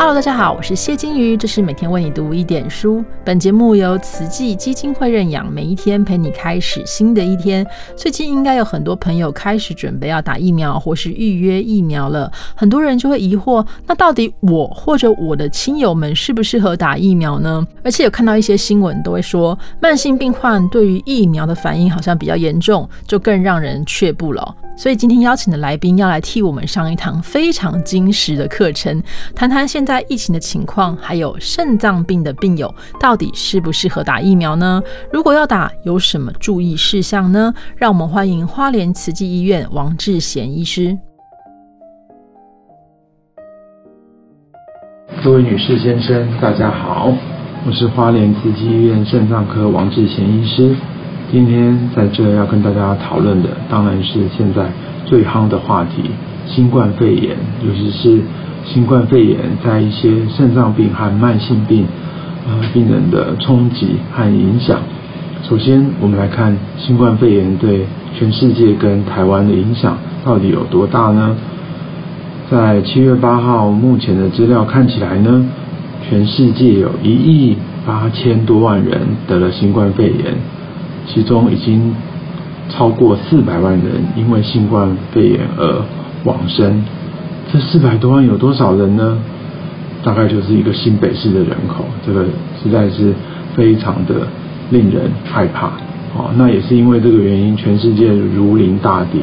Hello，大家好，我是谢金鱼，这是每天为你读一点书。本节目由慈济基金会认养，每一天陪你开始新的一天。最近应该有很多朋友开始准备要打疫苗或是预约疫苗了，很多人就会疑惑，那到底我或者我的亲友们适不适合打疫苗呢？而且有看到一些新闻都会说，慢性病患对于疫苗的反应好像比较严重，就更让人却步了。所以今天邀请的来宾要来替我们上一堂非常精实的课程，谈谈现在疫情的情况，还有肾脏病的病友到底适不适合打疫苗呢？如果要打，有什么注意事项呢？让我们欢迎花莲慈济医院王志贤医师。各位女士、先生，大家好，我是花莲慈济医院肾脏科王志贤医师。今天在这要跟大家讨论的，当然是现在最夯的话题——新冠肺炎，尤其是新冠肺炎在一些肾脏病和慢性病呃病人的冲击和影响。首先，我们来看新冠肺炎对全世界跟台湾的影响到底有多大呢？在七月八号，目前的资料看起来呢，全世界有一亿八千多万人得了新冠肺炎。其中已经超过四百万人因为新冠肺炎而往生，这四百多万有多少人呢？大概就是一个新北市的人口，这个实在是非常的令人害怕。哦，那也是因为这个原因，全世界如临大敌。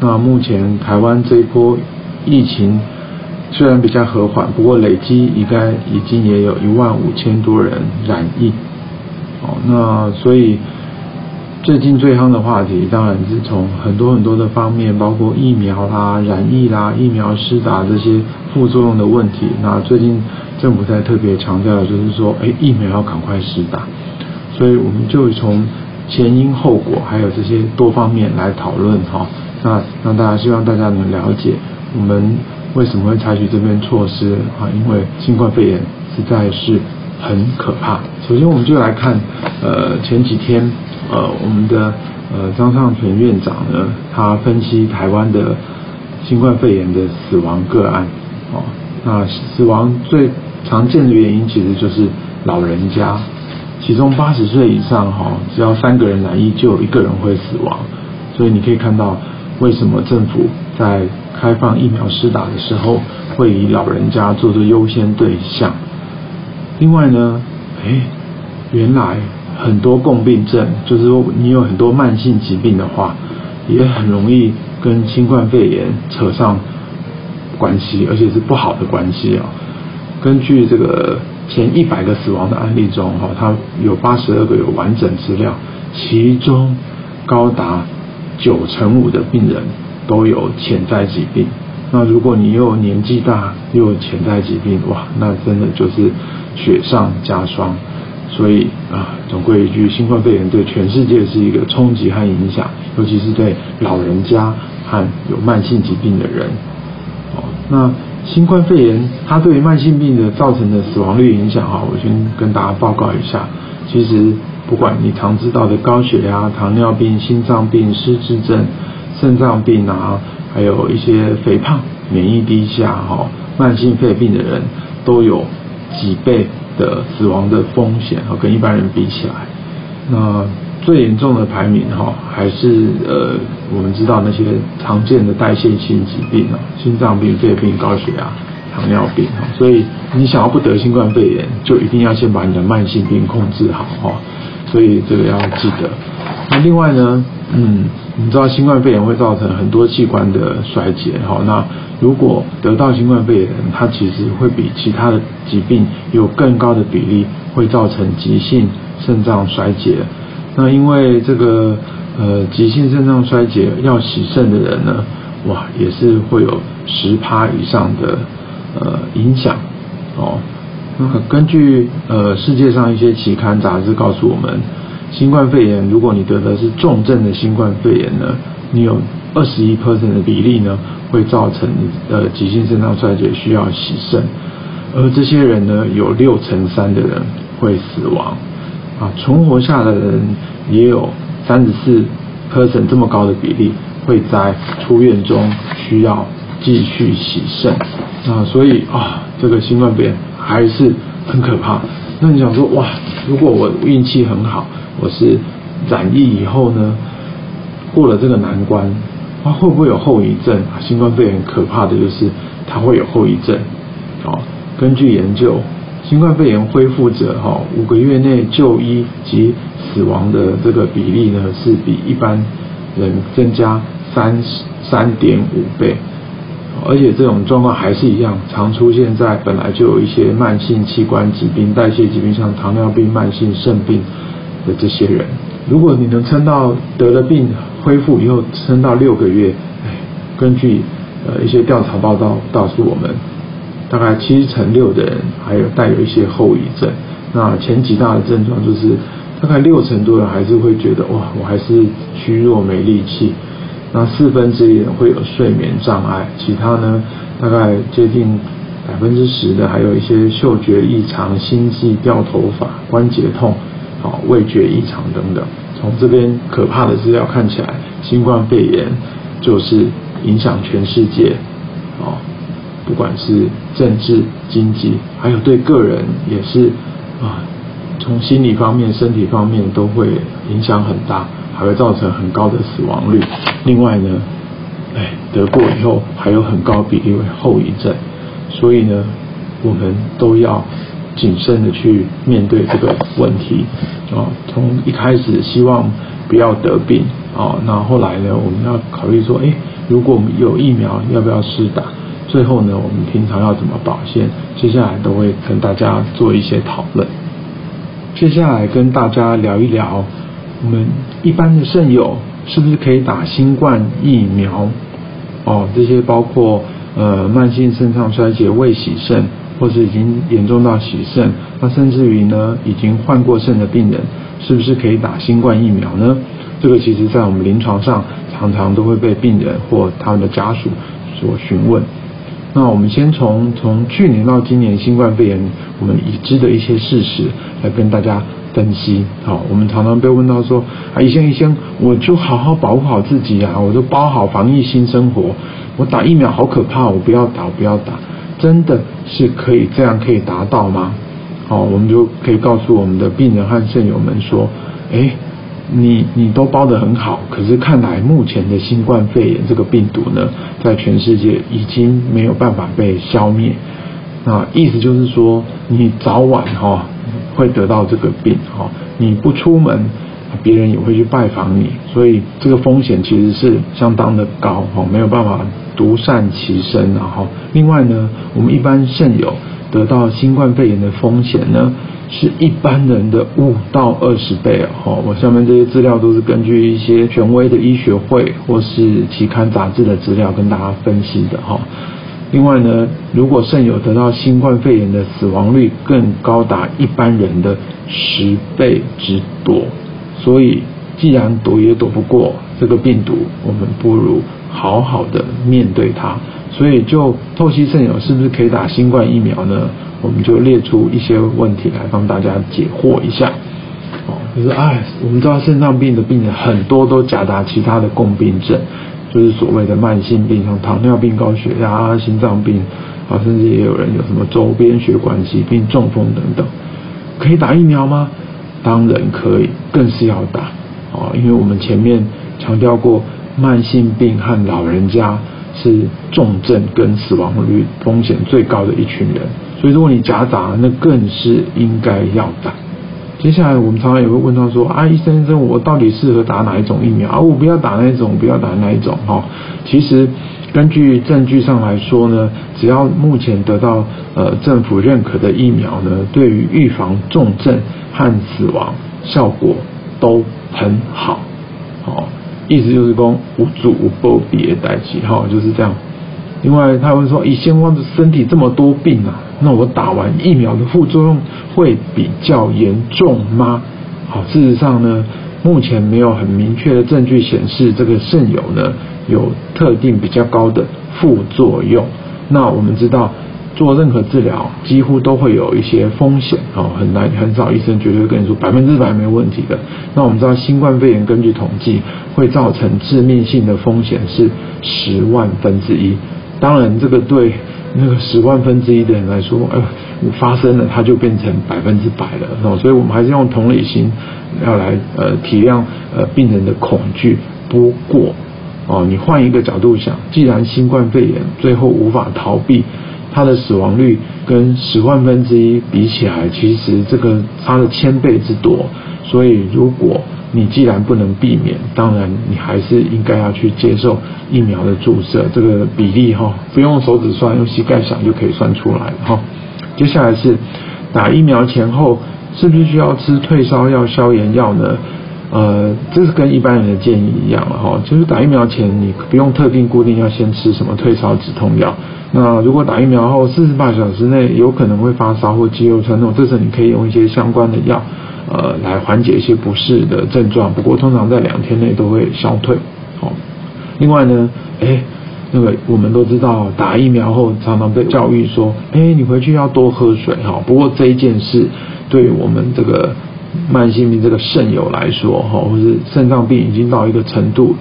那目前台湾这一波疫情虽然比较和缓，不过累积应该已经也有一万五千多人染疫。哦，那所以。最近最夯的话题，当然是从很多很多的方面，包括疫苗啦、染疫啦、疫苗施打这些副作用的问题。那最近政府在特别强调的就是说，哎，疫苗要赶快施打。所以我们就从前因后果，还有这些多方面来讨论哈。那让大家希望大家能了解我们为什么会采取这边措施啊？因为新冠肺炎实在是很可怕。首先，我们就来看呃前几天。呃，我们的呃张尚存院长呢，他分析台湾的新冠肺炎的死亡个案，哦，那死亡最常见的原因其实就是老人家，其中八十岁以上哈，只要三个人染疫就有一个人会死亡，所以你可以看到为什么政府在开放疫苗施打的时候会以老人家做做优先对象。另外呢，哎，原来。很多共病症，就是说你有很多慢性疾病的话，也很容易跟新冠肺炎扯上关系，而且是不好的关系啊。根据这个前一百个死亡的案例中，哈，它有八十二个有完整资料，其中高达九成五的病人都有潜在疾病。那如果你又年纪大又有潜在疾病，哇，那真的就是雪上加霜。所以啊，总归一句，新冠肺炎对全世界是一个冲击和影响，尤其是对老人家和有慢性疾病的人。哦，那新冠肺炎它对于慢性病的造成的死亡率影响啊，我先跟大家报告一下。其实不管你常知道的高血压、糖尿病、心脏病、失智症、肾脏病啊，还有一些肥胖、免疫低下、哈慢性肺病的人，都有几倍。的死亡的风险跟一般人比起来，那最严重的排名哈，还是呃我们知道那些常见的代谢性疾病啊，心脏病、肺病、高血压、糖尿病哈。所以你想要不得新冠肺炎，就一定要先把你的慢性病控制好哈。所以这个要记得。那另外呢，嗯，你知道新冠肺炎会造成很多器官的衰竭哈。那如果得到新冠肺炎，它其实会比其他的疾病有更高的比例会造成急性肾脏衰竭。那因为这个呃急性肾脏衰竭要洗肾的人呢，哇，也是会有十趴以上的呃影响哦。那根据呃世界上一些期刊杂志告诉我们，新冠肺炎如果你得的是重症的新冠肺炎呢，你有二十一 percent 的比例呢。会造成呃急性肾脏衰竭，需要洗肾，而这些人呢，有六成三的人会死亡，啊，存活下来的人也有三十四 percent 这么高的比例，会在出院中需要继续洗肾，啊，所以啊，这个新冠肺炎还是很可怕。那你想说，哇，如果我运气很好，我是染疫以后呢，过了这个难关，它，会不会有后遗症？新冠肺炎可怕的就是它会有后遗症。哦，根据研究，新冠肺炎恢复者哈五个月内就医及死亡的这个比例呢，是比一般人增加三十三点五倍。而且这种状况还是一样，常出现在本来就有一些慢性器官疾病、代谢疾病，像糖尿病、慢性肾病的这些人。如果你能撑到得了病恢复以后，撑到六个月，哎，根据呃一些调查报道告诉我们，大概七成六的人还有带有一些后遗症。那前几大的症状就是，大概六成多人还是会觉得哇，我还是虚弱没力气。那四分之一人会有睡眠障碍，其他呢，大概接近百分之十的，还有一些嗅觉异常、心悸、掉头发、关节痛、好味觉异常等等。从这边可怕的资料看起来，新冠肺炎就是影响全世界，哦，不管是政治、经济，还有对个人也是啊，从心理方面、身体方面都会影响很大。还会造成很高的死亡率。另外呢，哎，得过以后还有很高比例为后遗症，所以呢，我们都要谨慎的去面对这个问题啊。从一开始希望不要得病啊，那后来呢，我们要考虑说，哎，如果我们有疫苗，要不要试打？最后呢，我们平常要怎么保鲜？接下来都会跟大家做一些讨论。接下来跟大家聊一聊。我们一般的肾友是不是可以打新冠疫苗？哦，这些包括呃慢性肾脏衰竭、未洗肾，或是已经严重到洗肾，那甚至于呢已经换过肾的病人，是不是可以打新冠疫苗呢？这个其实在我们临床上常常都会被病人或他们的家属所询问。那我们先从从去年到今年新冠肺炎我们已知的一些事实来跟大家。分析好，我们常常被问到说啊，医生医生，我就好好保护好自己啊，我就包好防疫新生活，我打疫苗好可怕，我不要打，我不要打，真的是可以这样可以达到吗？好，我们就可以告诉我们的病人和肾友们说，哎，你你都包得很好，可是看来目前的新冠肺炎这个病毒呢，在全世界已经没有办法被消灭，那意思就是说，你早晚哈。会得到这个病哈，你不出门，别人也会去拜访你，所以这个风险其实是相当的高哈，没有办法独善其身然后，另外呢，我们一般肾友得到新冠肺炎的风险呢，是一般人的五到二十倍哦。我下面这些资料都是根据一些权威的医学会或是期刊杂志的资料跟大家分析的哈。另外呢，如果肾友得到新冠肺炎的死亡率更高达一般人的十倍之多，所以既然躲也躲不过这个病毒，我们不如好好的面对它。所以就透析肾友是不是可以打新冠疫苗呢？我们就列出一些问题来帮大家解惑一下。哦，就是哎，我们知道肾脏病的病人很多都夹杂其他的共病症。就是所谓的慢性病，像糖尿病、高血压、心脏病，啊，甚至也有人有什么周边血管疾病、中风等等，可以打疫苗吗？当然可以，更是要打，啊，因为我们前面强调过，慢性病和老人家是重症跟死亡率风险最高的一群人，所以如果你夹杂，那更是应该要打。接下来我们常常也会问到说啊，医生医生，我到底适合打哪一种疫苗啊？我不要打那一种，不要打那一种哈。其实根据证据上来说呢，只要目前得到呃政府认可的疫苗呢，对于预防重症和死亡效果都很好。好，意思就是说无主无波别代起哈，就是这样。另外他会说，以先光的身体这么多病啊。那我打完疫苗的副作用会比较严重吗？好，事实上呢，目前没有很明确的证据显示这个肾友呢有特定比较高的副作用。那我们知道做任何治疗几乎都会有一些风险，哦，很难很少医生绝对跟你说百分之百没问题的。那我们知道新冠肺炎根据统计会造成致命性的风险是十万分之一。当然这个对。那个十万分之一的人来说，哎，发生了它就变成百分之百了，哦，所以我们还是用同理心要来呃体谅呃病人的恐惧。不过，哦，你换一个角度想，既然新冠肺炎最后无法逃避，它的死亡率跟十万分之一比起来，其实这个差了千倍之多，所以如果你既然不能避免，当然你还是应该要去接受疫苗的注射。这个比例哈，不用手指算，用膝盖想就可以算出来哈。接下来是打疫苗前后是不是需要吃退烧药、消炎药呢？呃，这是跟一般人的建议一样了哈。就是打疫苗前你不用特定固定要先吃什么退烧止痛药。那如果打疫苗后四十八小时内有可能会发烧或肌肉酸痛，这时你可以用一些相关的药。呃，来缓解一些不适的症状，不过通常在两天内都会消退。好，另外呢，哎，那个我们都知道，打疫苗后常常被教育说，哎，你回去要多喝水哈。不过这一件事，对我们这个慢性病这个肾友来说，哈，或是肾脏病已经到一个程度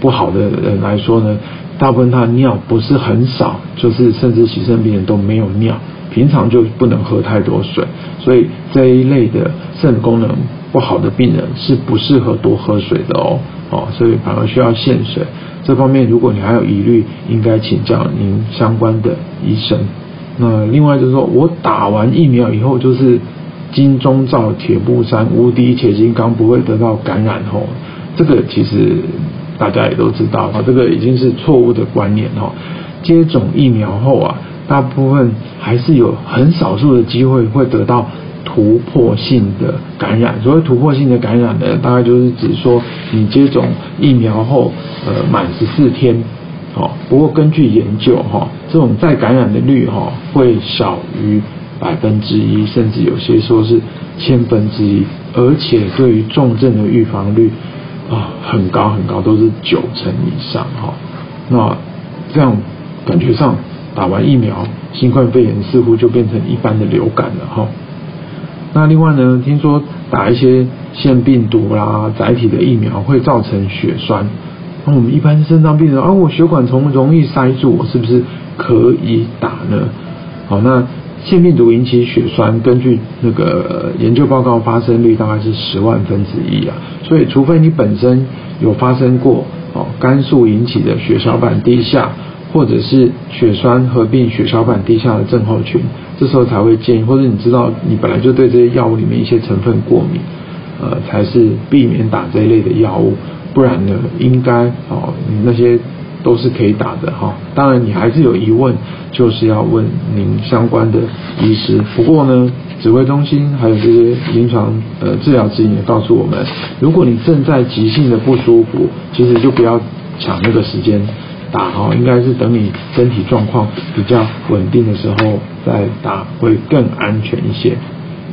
不好的人来说呢，大部分他尿不是很少，就是甚至洗肾病人都没有尿。平常就不能喝太多水，所以这一类的肾功能不好的病人是不适合多喝水的哦，哦，所以反而需要限水。这方面如果你还有疑虑，应该请教您相关的医生。那另外就是说我打完疫苗以后就是金钟罩铁布衫无敌铁金刚不会得到感染哦，这个其实大家也都知道啊，这个已经是错误的观念哈。接种疫苗后啊。大部分还是有很少数的机会会得到突破性的感染。所谓突破性的感染呢，大概就是指说你接种疫苗后，呃，满十四天，好，不过根据研究哈，这种再感染的率哈会小于百分之一，甚至有些说是千分之一，而且对于重症的预防率啊很高很高，都是九成以上哈。那这样感觉上。打完疫苗，新冠肺炎似乎就变成一般的流感了哈。那另外呢，听说打一些腺病毒啦、载体的疫苗会造成血栓。那我们一般肾脏病人啊，我血管从容易塞住，我是不是可以打呢？好，那腺病毒引起血栓，根据那个研究报告，发生率大概是十万分之一啊。所以，除非你本身有发生过哦，肝素引起的血小板低下。或者是血栓合并血小板低下的症候群，这时候才会建议，或者你知道你本来就对这些药物里面一些成分过敏，呃，才是避免打这一类的药物，不然呢，应该哦，那些都是可以打的哈。当然你还是有疑问，就是要问您相关的医师。不过呢，指挥中心还有这些临床呃治疗指引也告诉我们，如果你正在急性的不舒服，其实就不要抢那个时间。打哈，应该是等你身体状况比较稳定的时候再打，会更安全一些。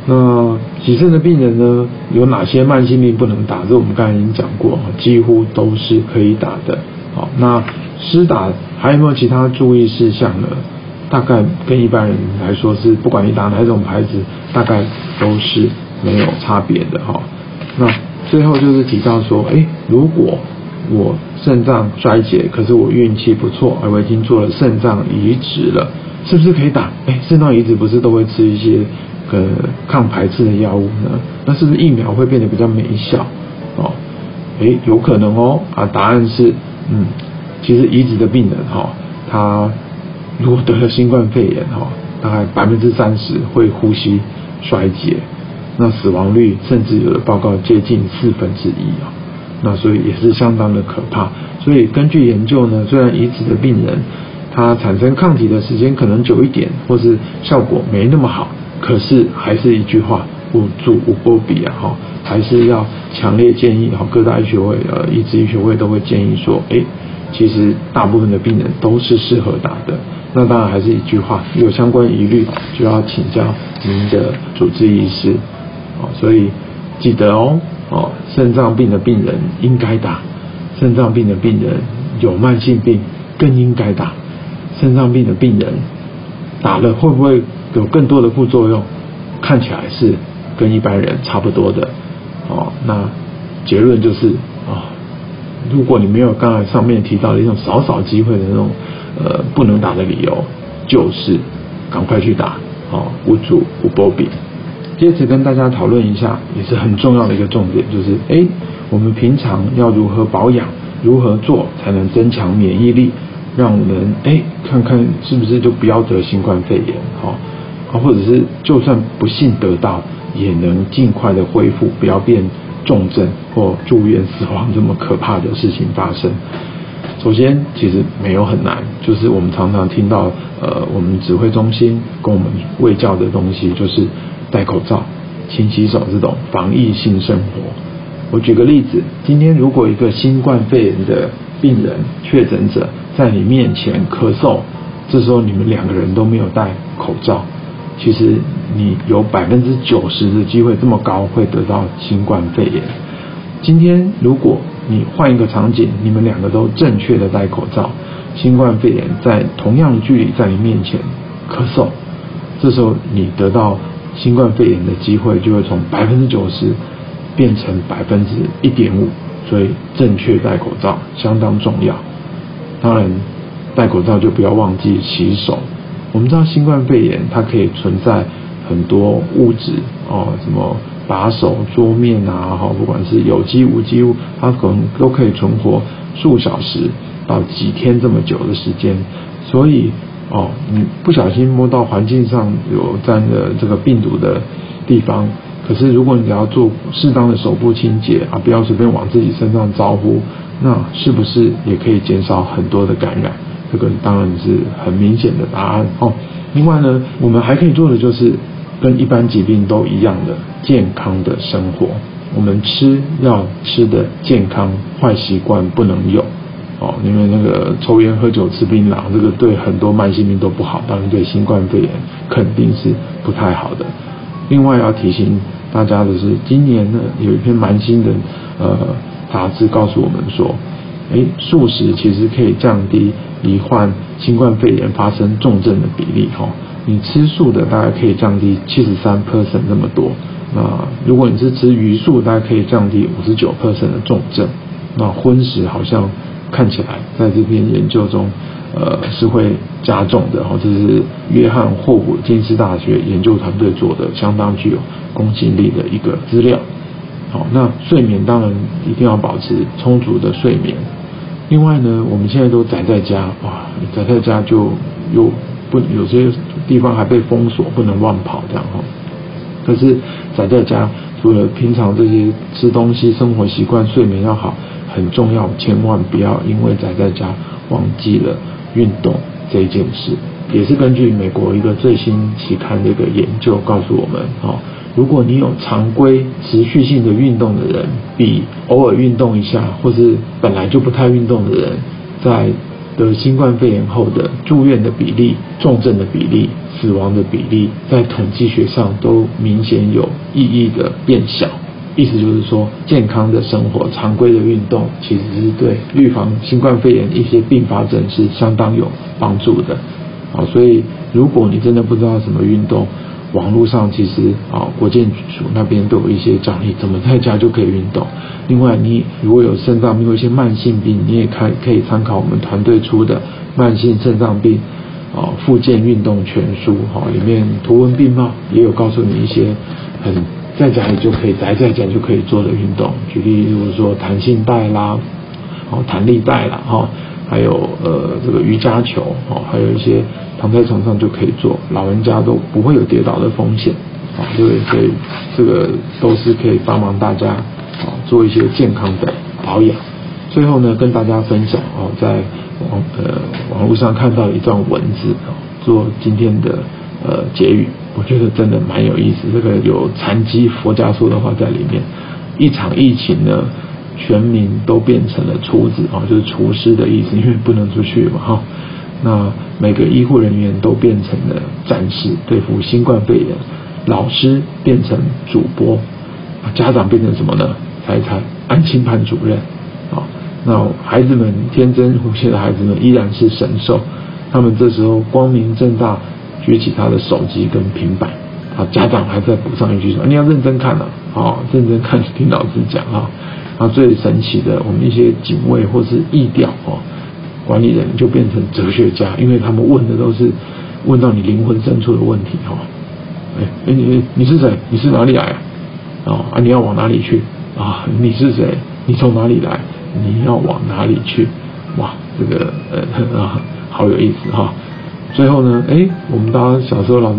那急症的病人呢，有哪些慢性病不能打？这我们刚才已经讲过，几乎都是可以打的。好，那施打还有没有其他注意事项呢？大概跟一般人来说是，不管你打哪种牌子，大概都是没有差别的哈。那最后就是提到说，哎，如果我肾脏衰竭，可是我运气不错，而我已经做了肾脏移植了，是不是可以打？哎，肾脏移植不是都会吃一些呃抗排斥的药物呢？那是不是疫苗会变得比较没效？哦，哎，有可能哦。啊，答案是，嗯，其实移植的病人哈，他如果得了新冠肺炎哈，大概百分之三十会呼吸衰竭，那死亡率甚至有的报告接近四分之一啊。那所以也是相当的可怕。所以根据研究呢，虽然移植的病人他产生抗体的时间可能久一点，或是效果没那么好，可是还是一句话，无助无波比啊哈，还是要强烈建议哈，各大医学会呃移植医学会都会建议说，哎，其实大部分的病人都是适合打的。那当然还是一句话，有相关疑虑就要请教您的主治医师啊。所以记得哦。哦，肾脏病的病人应该打，肾脏病的病人有慢性病更应该打，肾脏病的病人打了会不会有更多的副作用？看起来是跟一般人差不多的。哦，那结论就是啊，如果你没有刚才上面提到的一种少少机会的那种呃不能打的理由，就是赶快去打，哦，无主无波比。接着跟大家讨论一下，也是很重要的一个重点，就是哎，我们平常要如何保养，如何做才能增强免疫力，让我们哎看看是不是就不要得新冠肺炎，哈，啊，或者是就算不幸得到，也能尽快的恢复，不要变重症或住院死亡这么可怕的事情发生。首先，其实没有很难，就是我们常常听到，呃，我们指挥中心跟我们卫教的东西，就是。戴口罩、勤洗手这种防疫性生活。我举个例子，今天如果一个新冠肺炎的病人确诊者在你面前咳嗽，这时候你们两个人都没有戴口罩，其实你有百分之九十的机会这么高会得到新冠肺炎。今天如果你换一个场景，你们两个都正确的戴口罩，新冠肺炎在同样距离在你面前咳嗽，这时候你得到。新冠肺炎的机会就会从百分之九十变成百分之一点五，所以正确戴口罩相当重要。当然，戴口罩就不要忘记洗手。我们知道新冠肺炎它可以存在很多物质哦，什么把手、桌面啊，哈，不管是有机无机物，它可能都可以存活数小时到几天这么久的时间，所以。哦，你不小心摸到环境上有沾的这个病毒的地方，可是如果你要做适当的手部清洁啊，不要随便往自己身上招呼，那是不是也可以减少很多的感染？这个当然是很明显的答案哦。另外呢，我们还可以做的就是跟一般疾病都一样的健康的生活，我们吃要吃的健康，坏习惯不能有。哦，因为那个抽烟、喝酒、吃槟榔，这个对很多慢性病都不好，当然对新冠肺炎肯定是不太好的。另外要提醒大家的是，今年呢有一篇蛮新的呃杂志告诉我们说，哎，素食其实可以降低罹患新冠肺炎发生重症的比例哈。你吃素的大概可以降低七十三 percent 那么多，那如果你是吃鱼素，大概可以降低五十九 percent 的重症。那荤食好像。看起来在这篇研究中，呃，是会加重的。哦，这是约翰霍普金斯大学研究团队做的，相当具有公信力的一个资料。好，那睡眠当然一定要保持充足的睡眠。另外呢，我们现在都宅在家，哇，宅在家就又不有些地方还被封锁，不能乱跑这样哈。可是宅在家，除了平常这些吃东西、生活习惯、睡眠要好。很重要，千万不要因为宅在家忘记了运动这件事。也是根据美国一个最新期刊的一个研究告诉我们，哦，如果你有常规持续性的运动的人，比偶尔运动一下或是本来就不太运动的人，在得新冠肺炎后的住院的比例、重症的比例、死亡的比例，在统计学上都明显有意义的变小。意思就是说，健康的生活、常规的运动，其实是对预防新冠肺炎一些并发症是相当有帮助的。好，所以如果你真的不知道什么运动，网络上其实啊，国健署那边都有一些奖励，怎么在家就可以运动。另外，你如果有肾脏病或一些慢性病，你也可可以参考我们团队出的《慢性肾脏病啊复健运动全书》哈，里面图文并茂，也有告诉你一些很。在家里就可以宅在家就可以做的运动，举例如说弹性带啦，哦弹力带啦，哈，还有呃这个瑜伽球，哦还有一些躺在床上就可以做，老人家都不会有跌倒的风险，啊，对，所以这个都是可以帮忙大家啊做一些健康的保养。最后呢，跟大家分享哦，在网呃网络上看到一段文字，做今天的呃结语。我觉得真的蛮有意思，这个有禅机佛家说的话在里面。一场疫情呢，全民都变成了厨子啊，就是厨师的意思，因为不能出去嘛哈。那每个医护人员都变成了战士，对付新冠肺炎。老师变成主播，家长变成什么呢？猜猜，安心班主任啊。那孩子们天真无邪的孩子们依然是神兽，他们这时候光明正大。举起他的手机跟平板，啊，家长还在补上一句说：“你要认真看呐，啊，认真看，听老师讲啊。”啊，最神奇的，我们一些警卫或是义调哦，管理人就变成哲学家，因为他们问的都是问到你灵魂深处的问题哈。哎哎你你是谁？你是哪里来？哦啊你要往哪里去啊？你是谁？你从哪里来？你要往哪里去？哇，这个呃啊好有意思哈。最后呢，哎，我们大家小时候老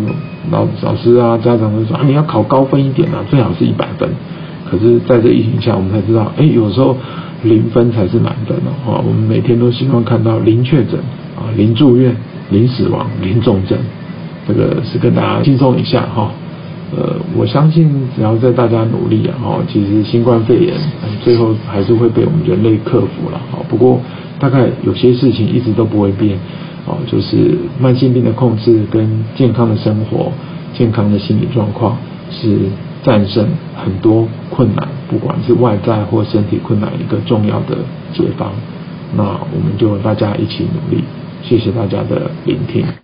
老老师啊家长都说啊你要考高分一点啊，最好是一百分。可是在这疫情下，我们才知道，哎，有时候零分才是满分哦。我们每天都希望看到零确诊啊，零住院。零死亡、零重症，这个是跟大家轻松一下哈。呃，我相信只要在大家努力啊，哈，其实新冠肺炎最后还是会被我们人类克服了。哈，不过大概有些事情一直都不会变，哦，就是慢性病的控制跟健康的生活、健康的心理状况是战胜很多困难，不管是外在或身体困难一个重要的解方。那我们就大家一起努力。谢谢大家的聆听。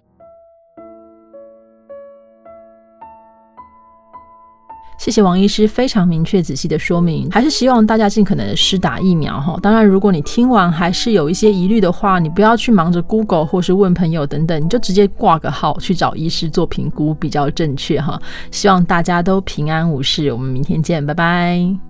谢谢王医师非常明确仔细的说明，还是希望大家尽可能的施打疫苗哈。当然，如果你听完还是有一些疑虑的话，你不要去忙着 Google 或是问朋友等等，你就直接挂个号去找医师做评估比较正确哈。希望大家都平安无事，我们明天见，拜拜。